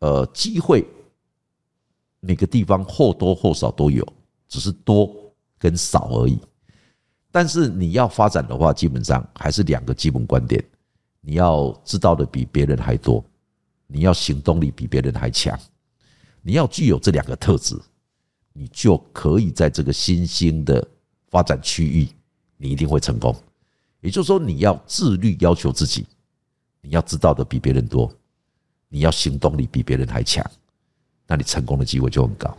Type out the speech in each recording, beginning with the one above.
呃，机会每个地方或多或少都有，只是多跟少而已。但是你要发展的话，基本上还是两个基本观点：你要知道的比别人还多，你要行动力比别人还强。你要具有这两个特质，你就可以在这个新兴的发展区域，你一定会成功。也就是说，你要自律，要求自己，你要知道的比别人多，你要行动力比别人还强，那你成功的机会就很高。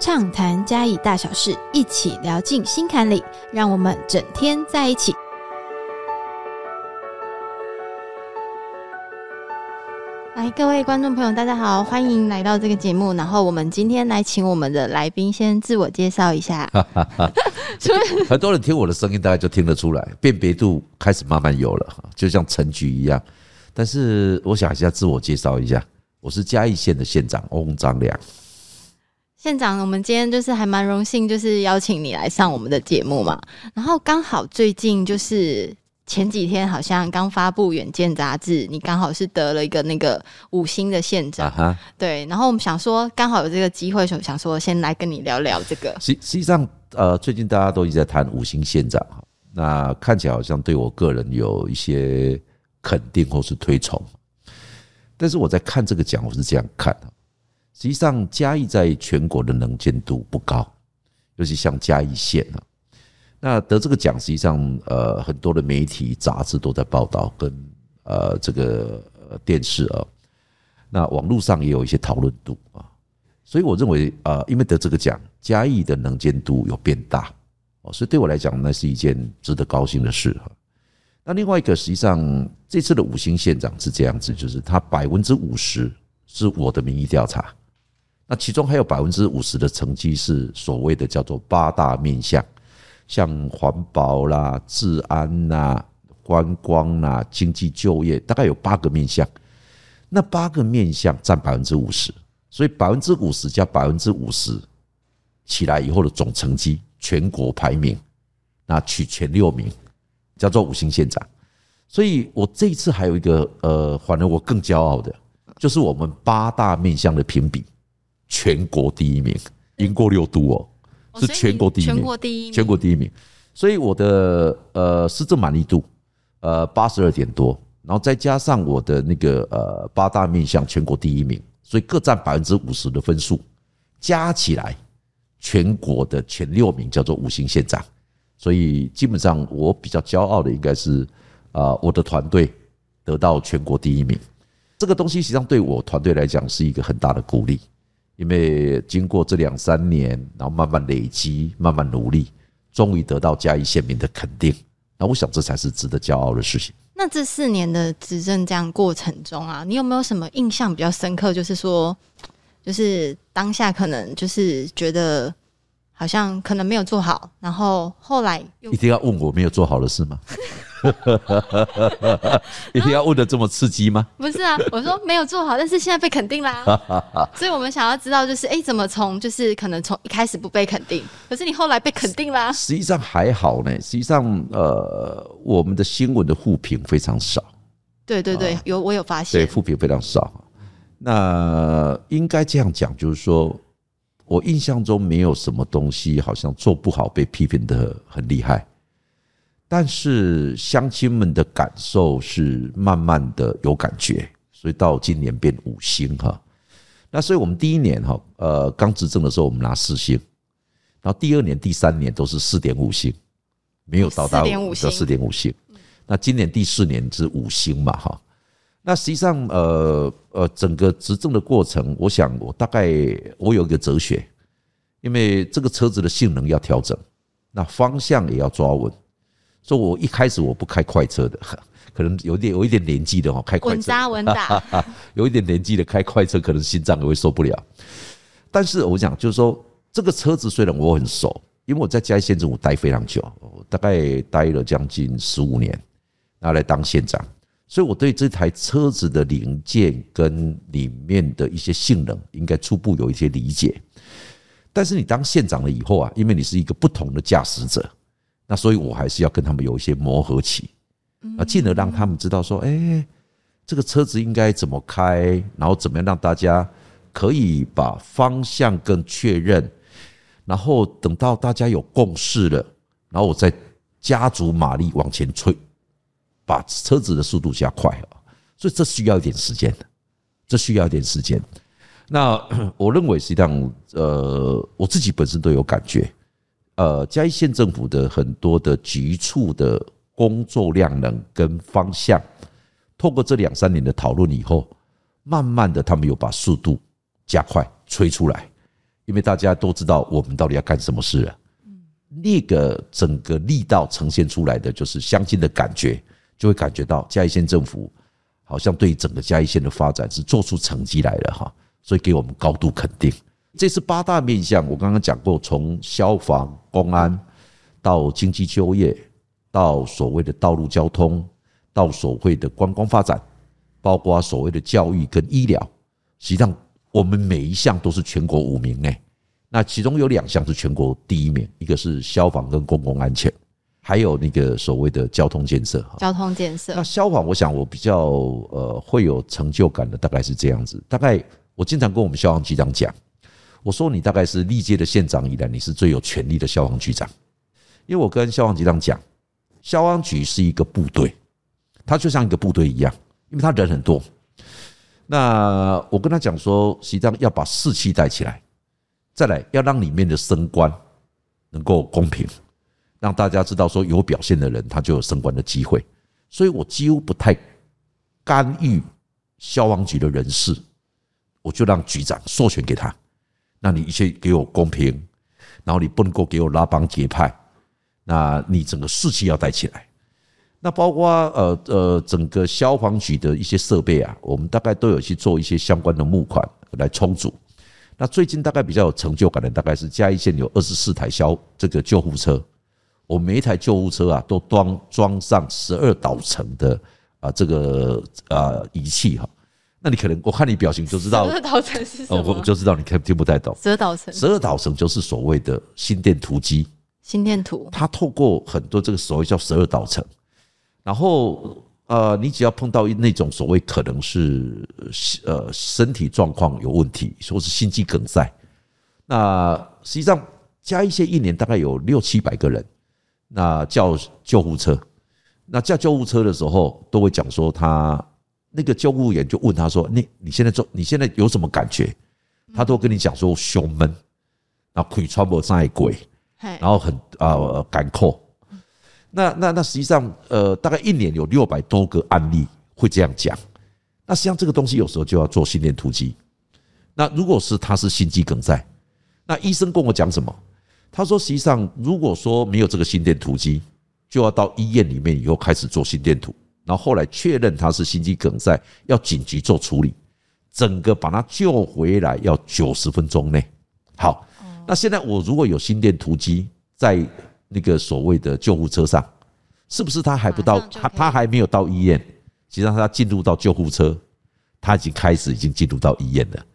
畅谈嘉义大小事，一起聊进心坎里，让我们整天在一起。来，各位观众朋友，大家好，欢迎来到这个节目。然后我们今天来请我们的来宾先自我介绍一下。很多人听我的声音，大家就听得出来，辨别度开始慢慢有了，就像陈菊一样。但是我想一下，自我介绍一下，我是嘉义县的县长翁章良。县长，我们今天就是还蛮荣幸，就是邀请你来上我们的节目嘛。然后刚好最近就是。前几天好像刚发布《远见》杂志，你刚好是得了一个那个五星的县长，对。然后我们想说，刚好有这个机会，就想说先来跟你聊聊这个。实实际上，呃，最近大家都一直在谈五星县长哈，那看起来好像对我个人有一些肯定或是推崇。但是我在看这个奖，我是这样看的：实际上，嘉义在全国的能见度不高，尤其像嘉义县啊。那得这个奖，实际上，呃，很多的媒体、杂志都在报道，跟呃这个电视啊，那网络上也有一些讨论度啊，所以我认为啊，因为得这个奖，嘉义的能见度有变大哦，所以对我来讲，那是一件值得高兴的事哈。那另外一个，实际上这次的五星县长是这样子，就是他百分之五十是我的民意调查，那其中还有百分之五十的成绩是所谓的叫做八大面相。像环保啦、治安啦、观光啦、经济就业，大概有八个面向。那八个面向占百分之五十，所以百分之五十加百分之五十起来以后的总成绩，全国排名，那取前六名，叫做五星县长。所以我这一次还有一个呃，反而我更骄傲的，就是我们八大面向的评比，全国第一名，赢过六都哦。是全国第一名，全国第一，全国第一名。所以我的呃市政满意度呃八十二点多，然后再加上我的那个呃八大面向全国第一名，所以各占百分之五十的分数，加起来全国的前六名叫做五星县长。所以基本上我比较骄傲的应该是啊我的团队得到全国第一名，这个东西实际上对我团队来讲是一个很大的鼓励。因为经过这两三年，然后慢慢累积，慢慢努力，终于得到嘉义县民的肯定。那我想这才是值得骄傲的事情。那这四年的执政这样过程中啊，你有没有什么印象比较深刻？就是说，就是当下可能就是觉得好像可能没有做好，然后后来一定要问我没有做好的事吗？一定要问的这么刺激吗？不是啊，我说没有做好，但是现在被肯定啦。所以我们想要知道，就是哎，怎么从就是可能从一开始不被肯定，可是你后来被肯定啦。实际上还好呢，实际上呃，我们的新闻的互评非常少。对对对，有我有发现，对互评非常少。那应该这样讲，就是说我印象中没有什么东西好像做不好被批评的很厉害。但是乡亲们的感受是慢慢的有感觉，所以到今年变五星哈。那所以我们第一年哈，呃，刚执政的时候我们拿四星，然后第二年、第三年都是四点五星，没有到达五星，四点五星。那今年第四年是五星嘛哈。那实际上呃呃，整个执政的过程，我想我大概我有一个哲学，因为这个车子的性能要调整，那方向也要抓稳。说我一开始我不开快车的，可能有点有一点年纪的哦，开快车稳扎稳打，有一点年纪的开快车，可能心脏也会受不了。但是我讲就是说，这个车子虽然我很熟，因为我在嘉义县政府待非常久，大概待了将近十五年，拿来当县长，所以我对这台车子的零件跟里面的一些性能，应该初步有一些理解。但是你当县长了以后啊，因为你是一个不同的驾驶者。那所以，我还是要跟他们有一些磨合期。啊，进而让他们知道说，哎，这个车子应该怎么开，然后怎么样让大家可以把方向更确认，然后等到大家有共识了，然后我再加足马力往前吹，把车子的速度加快啊。所以这需要一点时间的，这需要一点时间。那我认为实际上，呃，我自己本身都有感觉，呃，嘉义县政府的很多的局处的工作量能跟方向，透过这两三年的讨论以后，慢慢的他们有把速度加快吹出来，因为大家都知道我们到底要干什么事了。那个整个力道呈现出来的就是相近的感觉，就会感觉到嘉义县政府好像对整个嘉义县的发展是做出成绩来了哈。所以给我们高度肯定。这是八大面向，我刚刚讲过，从消防、公安到经济就业，到所谓的道路交通，到所谓的观光发展，包括所谓的教育跟医疗，实际上我们每一项都是全国五名诶。那其中有两项是全国第一名，一个是消防跟公共安全，还有那个所谓的交通建设。交通建设。那消防，我想我比较呃会有成就感的，大概是这样子，大概。我经常跟我们消防局长讲，我说你大概是历届的县长以来，你是最有权力的消防局长。因为我跟消防局长讲，消防局是一个部队，它就像一个部队一样，因为他人很多。那我跟他讲说，实际上要把士气带起来，再来要让里面的升官能够公平，让大家知道说有表现的人他就有升官的机会。所以我几乎不太干预消防局的人事。我就让局长授权给他，那你一切给我公平，然后你不能够给我拉帮结派，那你整个士气要带起来。那包括呃呃整个消防局的一些设备啊，我们大概都有去做一些相关的募款来充足。那最近大概比较有成就感的，大概是嘉义县有二十四台消这个救护车，我每一台救护车啊都装装上十二导程的啊这个啊仪器哈。那你可能我看你表情就知道，十二导程是什么？我就知道你看听不太懂。十二导程，十二就是所谓的心电图机。心电图，它透过很多这个所谓叫十二导程，然后呃，你只要碰到那种所谓可能是呃身体状况有问题，说是心肌梗塞，那实际上加一些一年大概有六七百个人，那叫救护车，那叫救护车的时候都会讲说他。那个救护员就问他说：“你你现在做你现在有什么感觉？”他都跟你讲说胸闷，然后可以穿不上鬼，然后很啊干扣。那那那实际上呃大概一年有六百多个案例会这样讲。那实际上这个东西有时候就要做心电突击。那如果是他是心肌梗塞，那医生跟我讲什么？他说实际上如果说没有这个心电突击，就要到医院里面以后开始做心电图。然后后来确认他是心肌梗塞，要紧急做处理，整个把他救回来要九十分钟内。好，那现在我如果有心电图机在那个所谓的救护车上，是不是他还不到？他他还没有到医院，实际上他进入到救护车，他已经开始已经进入到医院了。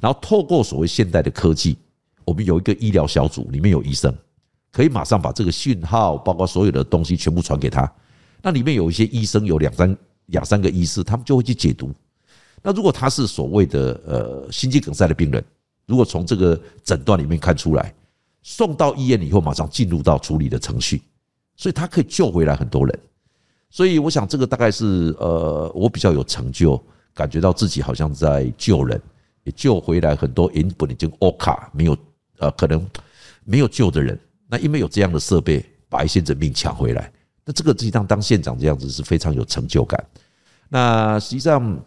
然后透过所谓现代的科技，我们有一个医疗小组，里面有医生，可以马上把这个讯号，包括所有的东西全部传给他。那里面有一些医生，有两三两三个医师，他们就会去解读。那如果他是所谓的呃心肌梗塞的病人，如果从这个诊断里面看出来，送到医院以后马上进入到处理的程序，所以他可以救回来很多人。所以我想这个大概是呃我比较有成就，感觉到自己好像在救人，也救回来很多原本已经 O 卡没有呃可能没有救的人。那因为有这样的设备，把一些人命抢回来。那这个实际上当县长这样子是非常有成就感。那实际上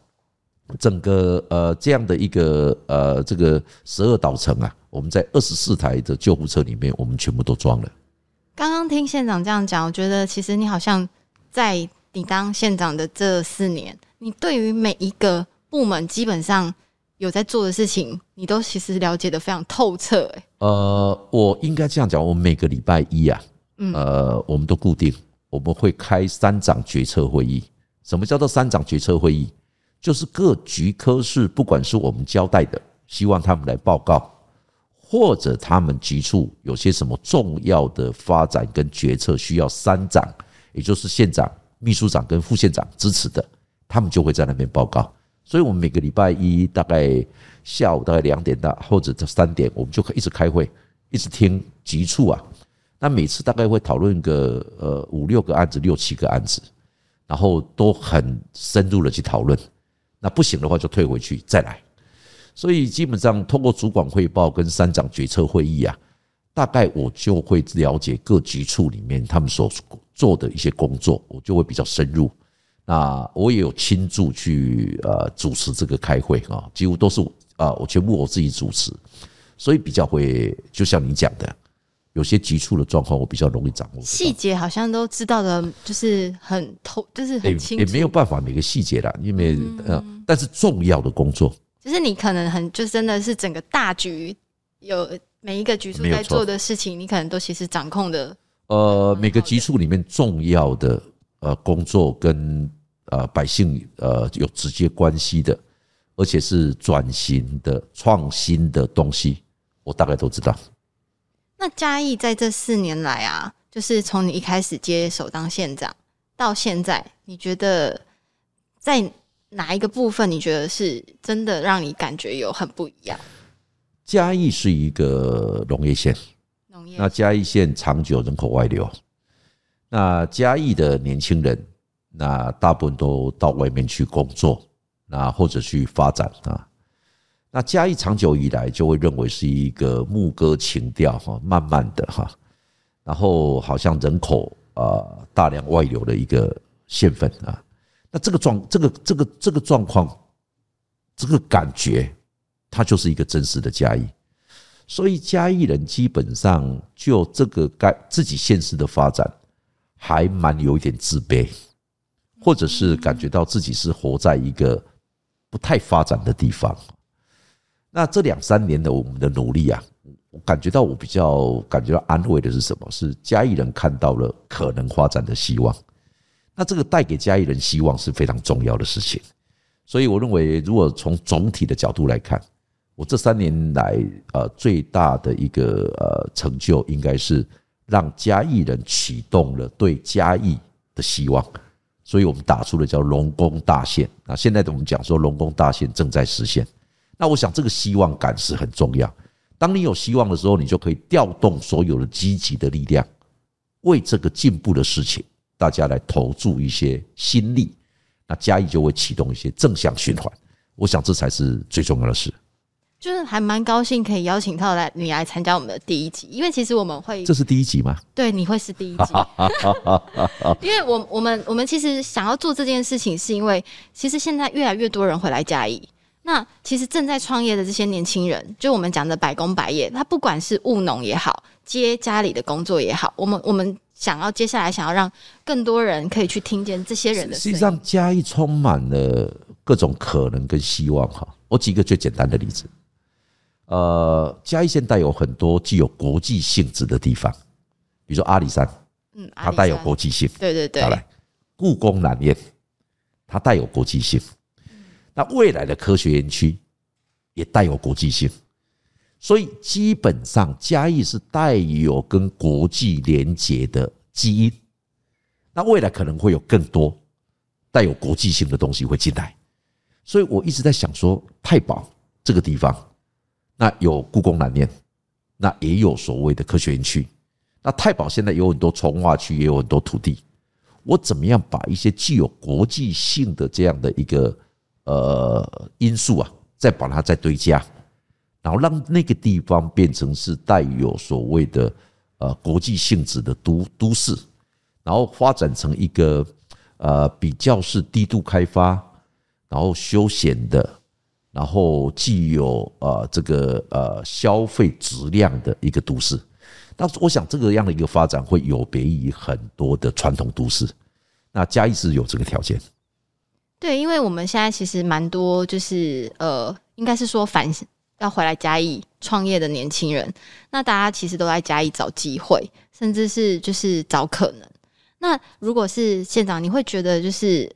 整个呃这样的一个呃这个十二岛城啊，我们在二十四台的救护车里面，我们全部都装了。刚刚听县长这样讲，我觉得其实你好像在你当县长的这四年，你对于每一个部门基本上有在做的事情，你都其实了解的非常透彻。哎，呃，我应该这样讲，我每个礼拜一啊，呃，我们都固定。我们会开三长决策会议。什么叫做三长决策会议？就是各局科室，不管是我们交代的，希望他们来报告，或者他们局处有些什么重要的发展跟决策需要三长，也就是县长、秘书长跟副县长支持的，他们就会在那边报告。所以，我们每个礼拜一大概下午大概两点到或者三点，我们就可以一直开会，一直听局处啊。那每次大概会讨论个呃五六个案子、六七个案子，然后都很深入的去讨论。那不行的话就退回去再来。所以基本上通过主管汇报跟三长决策会议啊，大概我就会了解各局处里面他们所做的一些工作，我就会比较深入。那我也有亲自去呃主持这个开会啊，几乎都是啊我全部我自己主持，所以比较会就像你讲的，有些局促的状况我比较容易掌握。细节好像都知道的，就是很透，就是很清楚。也没有办法每个细节啦，因为呃，但是重要的工作。就是你可能很就真的是整个大局有每一个局处在做的事情，你可能都其实掌控的。呃，每个局处里面重要的呃工作跟呃百姓呃有直接关系的，而且是转型的创新的东西，我大概都知道。那嘉义在这四年来啊，就是从你一开始接手当县长到现在，你觉得在？哪一个部分你觉得是真的让你感觉有很不一样？嘉义是一个农业县，农业那嘉义县长久人口外流，那嘉义的年轻人，那大部分都到外面去工作，那或者去发展啊。那嘉义长久以来就会认为是一个牧歌情调哈，慢慢的哈，然后好像人口啊大量外流的一个县份啊。那这个状，这个这个这个状况，这个感觉，它就是一个真实的嘉义。所以嘉义人基本上就这个该自己现实的发展，还蛮有一点自卑，或者是感觉到自己是活在一个不太发展的地方。那这两三年的我们的努力啊，我感觉到我比较感觉到安慰的是什么？是嘉义人看到了可能发展的希望。那这个带给嘉义人希望是非常重要的事情，所以我认为，如果从总体的角度来看，我这三年来呃最大的一个呃成就，应该是让嘉义人启动了对嘉义的希望，所以我们打出了叫龙宫大限。那现在的我们讲说龙宫大限正在实现，那我想这个希望感是很重要。当你有希望的时候，你就可以调动所有的积极的力量，为这个进步的事情。大家来投注一些心力，那嘉义就会启动一些正向循环。我想这才是最重要的事。就是还蛮高兴可以邀请到来你来参加我们的第一集，因为其实我们会这是第一集吗？对，你会是第一集。因为我我们我们其实想要做这件事情，是因为其实现在越来越多人回来嘉义。那其实正在创业的这些年轻人，就我们讲的百工百业，他不管是务农也好，接家里的工作也好，我们我们。想要接下来想要让更多人可以去听见这些人的。实际上，嘉义充满了各种可能跟希望哈。我举一个最简单的例子，呃，嘉义现在有很多具有国际性质的地方，比如说阿里山，嗯，它带有国际性。对对对。好来，故宫南院，它带有国际性。那未来的科学园区也带有国际性。所以基本上嘉义是带有跟国际连接的基因，那未来可能会有更多带有国际性的东西会进来。所以我一直在想说，太保这个地方，那有故宫南面，那也有所谓的科学园区。那太保现在有很多从化区，也有很多土地。我怎么样把一些具有国际性的这样的一个呃因素啊，再把它再堆加？然后让那个地方变成是带有所谓的呃国际性质的都都市，然后发展成一个呃比较是低度开发，然后休闲的，然后既有呃这个呃消费质量的一个都市。但是我想这个样的一个发展会有别于很多的传统都市。那嘉义是有这个条件。对，因为我们现在其实蛮多就是呃，应该是说反。要回来嘉义创业的年轻人，那大家其实都在嘉义找机会，甚至是就是找可能。那如果是县长，你会觉得就是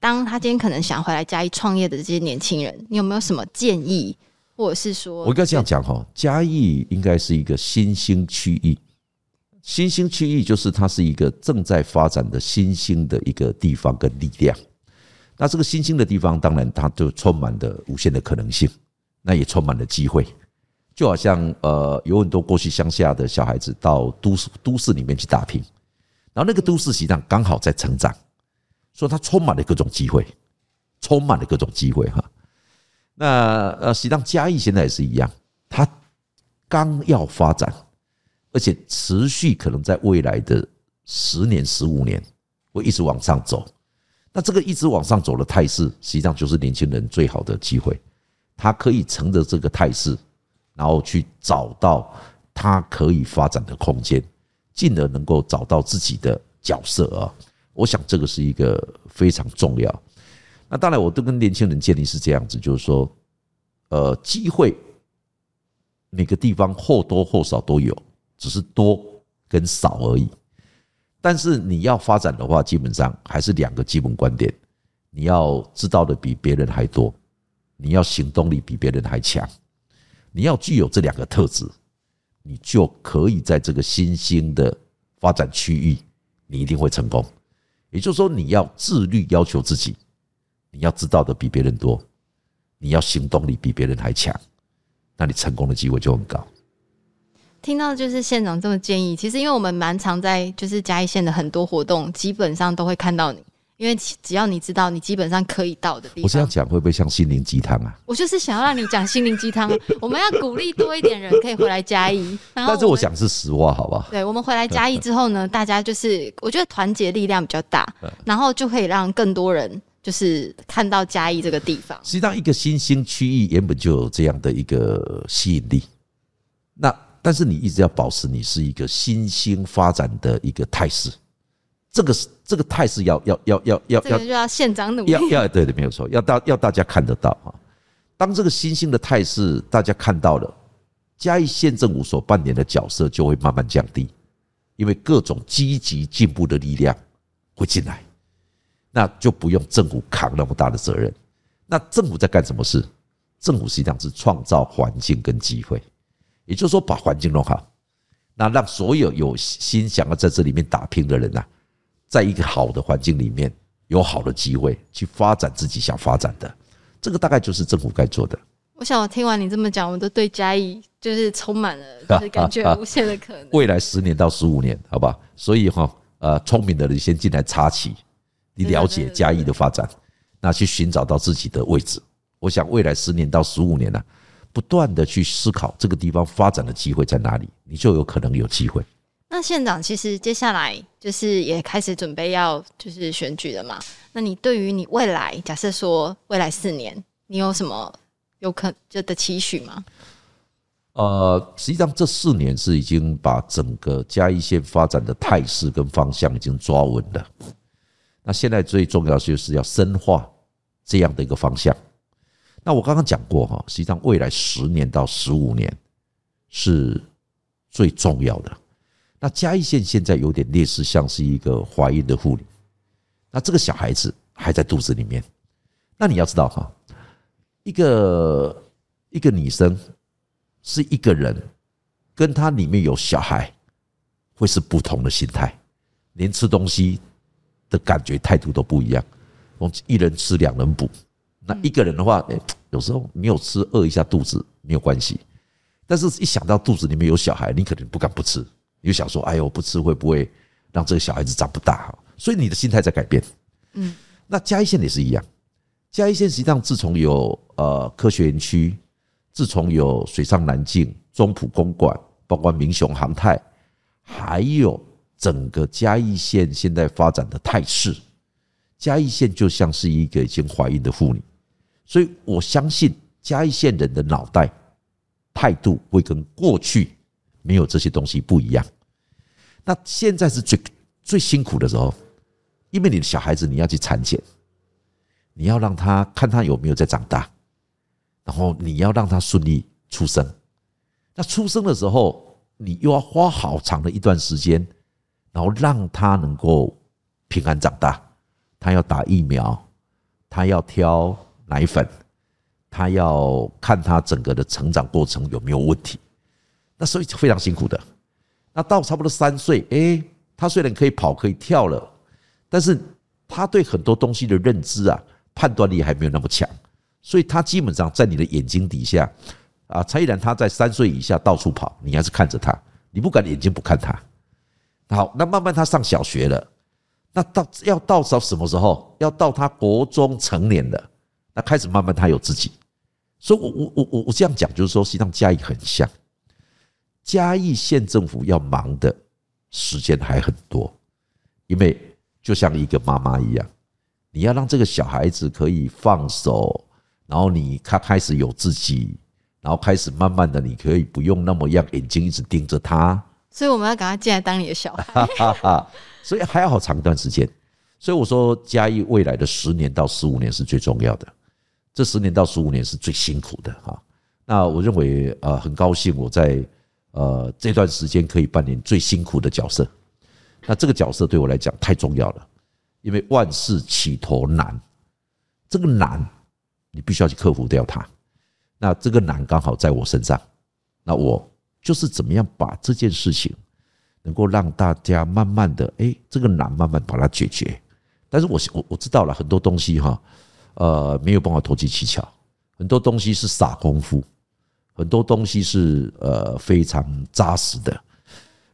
当他今天可能想回来嘉义创业的这些年轻人，你有没有什么建议，或者是说，我应该这样讲哈，嘉义应该是一个新兴区域，新兴区域就是它是一个正在发展的新兴的一个地方跟力量。那这个新兴的地方，当然它就充满了无限的可能性，那也充满了机会。就好像呃，有很多过去乡下的小孩子到都市都市里面去打拼，然后那个都市实际上刚好在成长，所以它充满了各种机会，充满了各种机会哈。那呃，实际上嘉义现在也是一样，它刚要发展，而且持续可能在未来的十年、十五年会一直往上走。那这个一直往上走的态势，实际上就是年轻人最好的机会，他可以乘着这个态势。然后去找到他可以发展的空间，进而能够找到自己的角色啊！我想这个是一个非常重要。那当然，我都跟年轻人建议是这样子，就是说，呃，机会每个地方或多或少都有，只是多跟少而已。但是你要发展的话，基本上还是两个基本观点：你要知道的比别人还多，你要行动力比别人还强。你要具有这两个特质，你就可以在这个新兴的发展区域，你一定会成功。也就是说，你要自律，要求自己，你要知道的比别人多，你要行动力比别人还强，那你成功的机会就很高。听到就是县长这么建议，其实因为我们蛮常在就是嘉义县的很多活动，基本上都会看到你。因为只要你知道，你基本上可以到的地方。我这样讲会不会像心灵鸡汤啊？我就是想要让你讲心灵鸡汤，我们要鼓励多一点人可以回来嘉义。但是我讲是实话，好不好？对，我们回来嘉义之后呢，大家就是我觉得团结力量比较大，然后就可以让更多人就是看到嘉义这个地方。实际上，一个新兴区域原本就有这样的一个吸引力。那但是你一直要保持你是一个新兴发展的一个态势。这个是这个态势要要要要要要就要县长努力，要要对的没有错，要大要大家看得到啊。当这个新兴的态势大家看到了，嘉义县政府所扮演的角色就会慢慢降低，因为各种积极进步的力量会进来，那就不用政府扛那么大的责任。那政府在干什么事？政府实际上是创造环境跟机会，也就是说把环境弄好，那让所有有心想要在这里面打拼的人呐。在一个好的环境里面，有好的机会去发展自己想发展的，这个大概就是政府该做的。我想我听完你这么讲，我都对嘉义就是充满了就是 感觉无限的可能。未来十年到十五年，好吧，所以哈，呃，聪明的人先进来插旗，你了解嘉义的发展，那去寻找到自己的位置。我想未来十年到十五年呢，不断的去思考这个地方发展的机会在哪里，你就有可能有机会。那县长其实接下来就是也开始准备要就是选举了嘛？那你对于你未来假设说未来四年，你有什么有可就的期许吗？呃，实际上这四年是已经把整个嘉义县发展的态势跟方向已经抓稳了。那现在最重要就是要深化这样的一个方向。那我刚刚讲过哈，实际上未来十年到十五年是最重要的。那嘉义县现在有点类似，像是一个怀孕的妇女。那这个小孩子还在肚子里面。那你要知道哈，一个一个女生是一个人，跟她里面有小孩，会是不同的心态，连吃东西的感觉态度都不一样。我一人吃两人补。那一个人的话，哎，有时候没有吃饿一下肚子没有关系，但是一想到肚子里面有小孩，你可能不敢不吃。你就想说，哎呦，不吃会不会让这个小孩子长不大？所以你的心态在改变。嗯，那嘉义县也是一样。嘉义县实际上自从有呃科学园区，自从有水上南境、中埔公馆，包括民雄航太，还有整个嘉义县现在发展的态势，嘉义县就像是一个已经怀孕的妇女。所以我相信嘉义县人的脑袋态度会跟过去。没有这些东西不一样。那现在是最最辛苦的时候，因为你的小孩子你要去产检，你要让他看他有没有在长大，然后你要让他顺利出生。那出生的时候，你又要花好长的一段时间，然后让他能够平安长大。他要打疫苗，他要挑奶粉，他要看他整个的成长过程有没有问题。那所以非常辛苦的。那到差不多三岁，诶，他虽然可以跑可以跳了，但是他对很多东西的认知啊、判断力还没有那么强，所以他基本上在你的眼睛底下啊，蔡依然他在三岁以下到处跑，你还是看着他，你不敢眼睛不看他。好，那慢慢他上小学了，那到要到到什么时候？要到他国中成年了，那开始慢慢他有自己。所以，我我我我我这样讲，就是说，实际上嘉义很像，嘉义县政府要忙的时间还很多，因为就像一个妈妈一样，你要让这个小孩子可以放手，然后你他开始有自己，然后开始慢慢的，你可以不用那么样眼睛一直盯着他。所以我们要赶快进来当你的小孩，所以还要好长一段时间。所以我说，嘉义未来的十年到十五年是最重要的。这十年到十五年是最辛苦的哈。那我认为，呃，很高兴我在呃这段时间可以扮演最辛苦的角色。那这个角色对我来讲太重要了，因为万事起头难，这个难你必须要去克服掉它。那这个难刚好在我身上，那我就是怎么样把这件事情能够让大家慢慢的，哎，这个难慢慢把它解决。但是我我我知道了很多东西哈。呃，没有办法投机取巧，很多东西是傻功夫，很多东西是呃非常扎实的。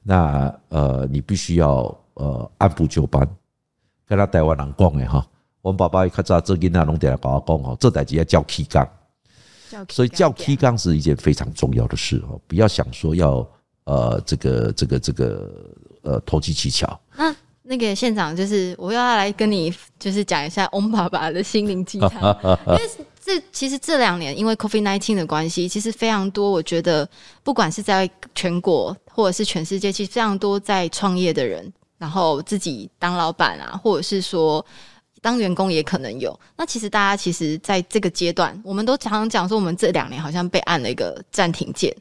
那呃，你必须要呃按部就班，跟他台湾人讲的哈。我们爸爸一看这这囡仔拢得来跟我讲哦，这代志要叫 K 杠，所以叫 K 杠是一件非常重要的事哦。不要想说要呃这个这个这个呃投机取巧。那个县长就是我又要来跟你就是讲一下翁爸爸的心灵鸡汤，因为这其实这两年因为 COVID nineteen 的关系，其实非常多。我觉得不管是在全国或者是全世界，其实非常多在创业的人，然后自己当老板啊，或者是说当员工也可能有。那其实大家其实在这个阶段，我们都常常讲说，我们这两年好像被按了一个暂停键。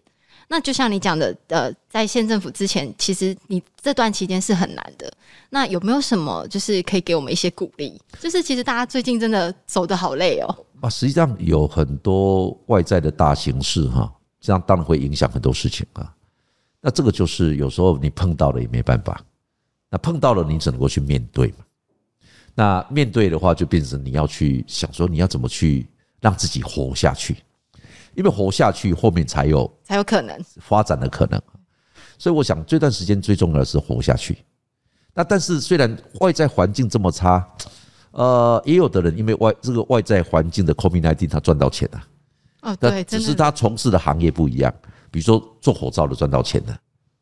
那就像你讲的，呃，在县政府之前，其实你这段期间是很难的。那有没有什么就是可以给我们一些鼓励？就是其实大家最近真的走得好累哦。啊，实际上有很多外在的大形势哈，这样当然会影响很多事情啊。那这个就是有时候你碰到了也没办法，那碰到了你只能够去面对嘛。那面对的话，就变成你要去想说你要怎么去让自己活下去。因为活下去，后面才有才有可能发展的可能。所以我想这段时间最重要的是活下去。那但是虽然外在环境这么差，呃，也有的人因为外这个外在环境的 COVID-19，他赚到钱了。哦，对，只是他从事的行业不一样。比如说做火灶的赚到钱的，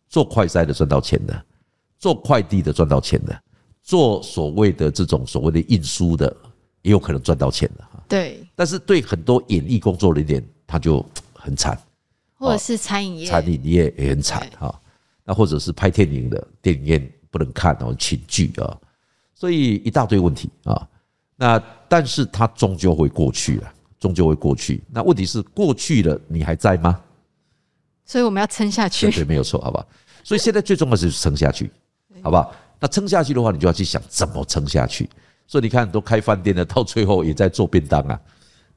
做快筛的赚到钱的，做快递的赚到钱的，做所谓的这种所谓的运输的，也有可能赚到钱的。对。但是对很多演艺工作人员。他就很惨，或者是餐饮业，餐饮业也很惨哈。那或者是拍电影的，电影院不能看哦，请剧啊，所以一大堆问题啊。那但是它终究会过去了，终究会过去。那问题是过去了，你还在吗？所以我们要撑下去，对，没有错，好吧。所以现在最重要是撑下去，好不好？那撑下去的话，你就要去想怎么撑下去。所以你看，都开饭店的，到最后也在做便当啊。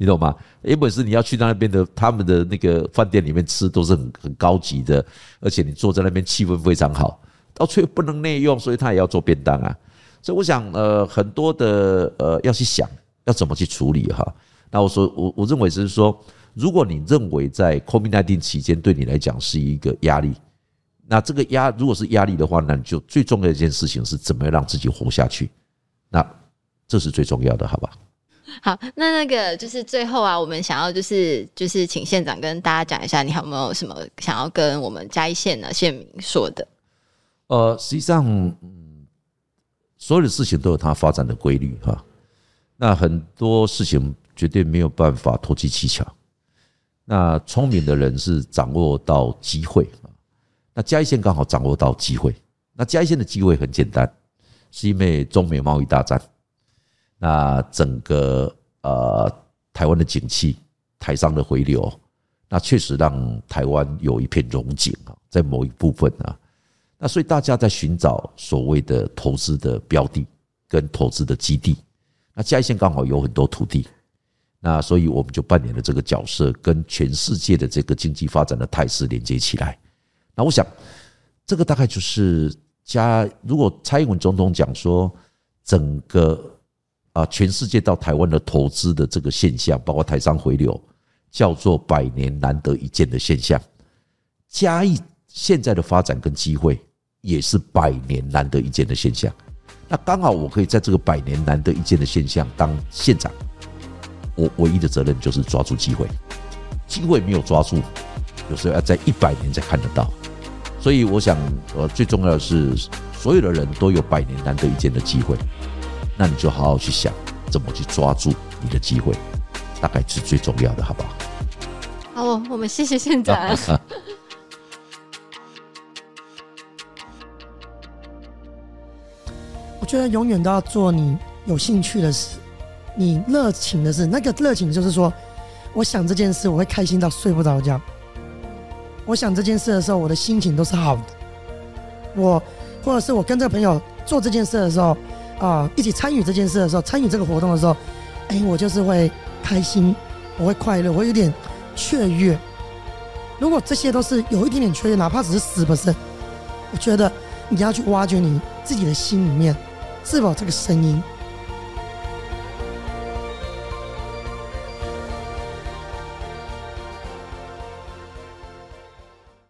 你懂吗？原本是你要去到那边的，他们的那个饭店里面吃都是很很高级的，而且你坐在那边气氛非常好，到最后不能内用，所以他也要做便当啊。所以我想，呃，很多的呃要去想要怎么去处理哈。那我说，我我认为是说，如果你认为在 COVID-19 期间对你来讲是一个压力，那这个压如果是压力的话，那你就最重要一件事情是怎么样让自己活下去，那这是最重要的，好吧？好，那那个就是最后啊，我们想要就是就是请县长跟大家讲一下，你有没有什么想要跟我们嘉义县的县民说的？呃，实际上，嗯，所有的事情都有它发展的规律哈。那很多事情绝对没有办法投机取巧。那聪明的人是掌握到机会啊。那嘉义县刚好掌握到机会。那嘉义县的机会很简单，是因为中美贸易大战。那整个呃台湾的景气，台商的回流，那确实让台湾有一片荣景啊，在某一部分啊，那所以大家在寻找所谓的投资的标的跟投资的基地，那嘉义县刚好有很多土地，那所以我们就扮演了这个角色，跟全世界的这个经济发展的态势连接起来。那我想，这个大概就是加，如果蔡英文总统讲说，整个啊全世界到台湾的投资的这个现象，包括台商回流，叫做百年难得一见的现象。嘉义现在的发展跟机会，也是百年难得一见的现象。那刚好我可以在这个百年难得一见的现象当县长，我唯一的责任就是抓住机会，机会没有抓住，有时候要在一百年才看得到。所以我想，呃，最重要的是，所有的人都有百年难得一见的机会，那你就好好去想怎么去抓住你的机会，大概是最重要的，好不好？好，我们谢谢县长。我觉得永远都要做你有兴趣的事，你热情的事。那个热情就是说，我想这件事，我会开心到睡不着觉。我想这件事的时候，我的心情都是好的。我或者是我跟这个朋友做这件事的时候，啊，一起参与这件事的时候，参与这个活动的时候，哎，我就是会开心，我会快乐，我有点雀跃。如果这些都是有一点点雀跃，哪怕只是死不是我觉得你要去挖掘你自己的心里面，是否这个声音